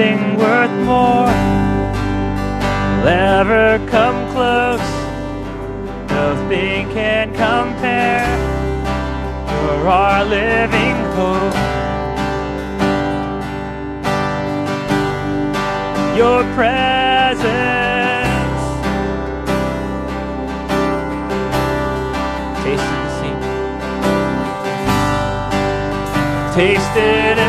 nothing worth more will ever come close. Nothing can compare for our living hope. Your presence. tasted and see.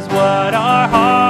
is what our heart.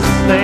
just there.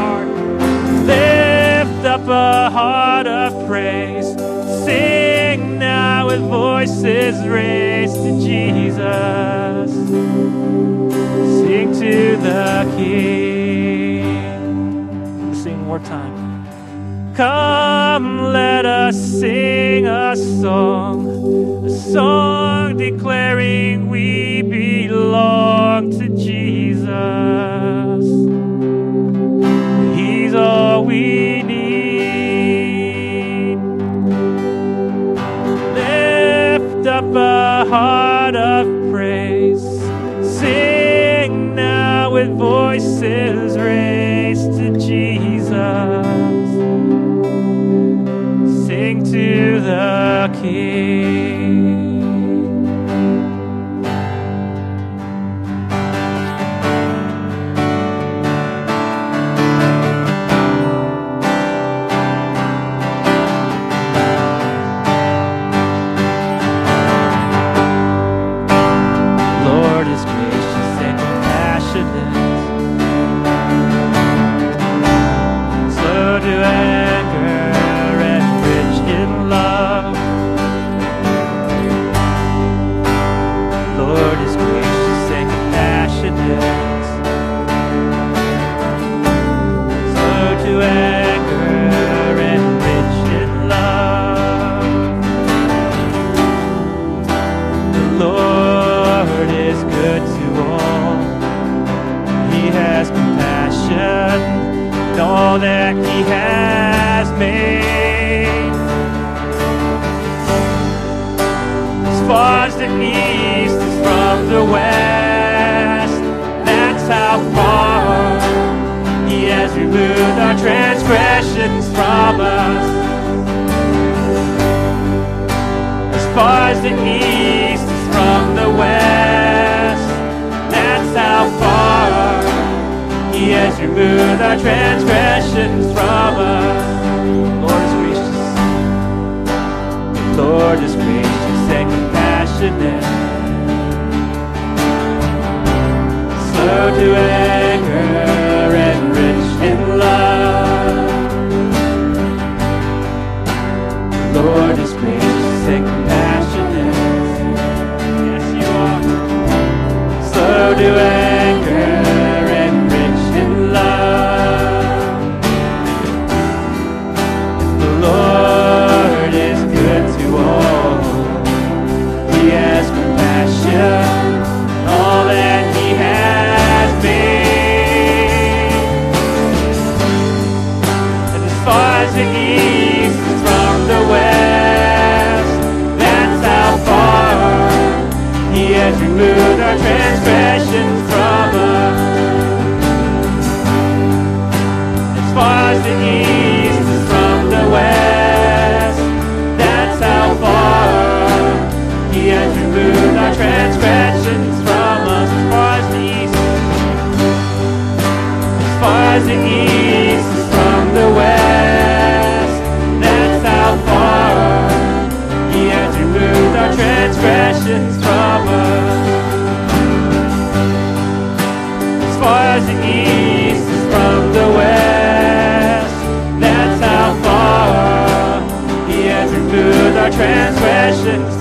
heart. Lift up a heart of praise. Sing now with voices raised to Jesus. Sing to the King. Sing one more time. Come, let us sing a song, a song declaring we belong heart of praise. Sing now with voices raised to Jesus. Sing to the King. Lord is good to all. He has compassion on all that He has made. As far as the east is from the west, that's how far He has removed our transgressions from us. As far as the east how far He has removed our transgressions from us. The Lord is gracious. The Lord is gracious and compassionate. Slow to anger passions. As far as the east is from the west, that's how far He has removed our transgressions.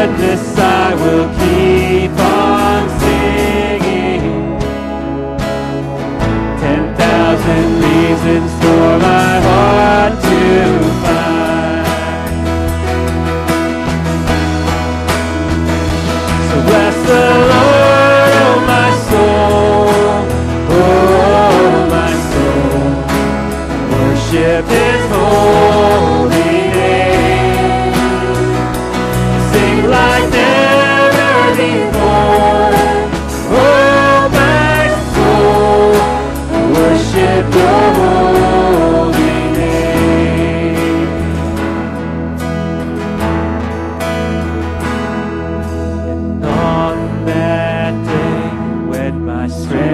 goodness I will my strength.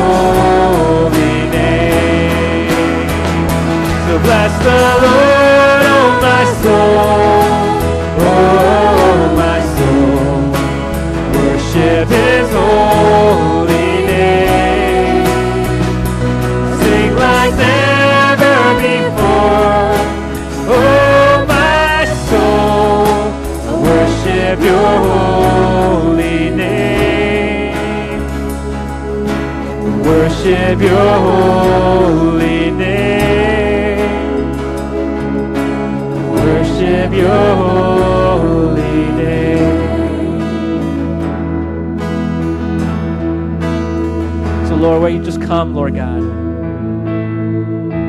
holy name. So bless the Lord, oh my soul. worship your holy name. Worship your holy name. So, Lord, will you just come, Lord God?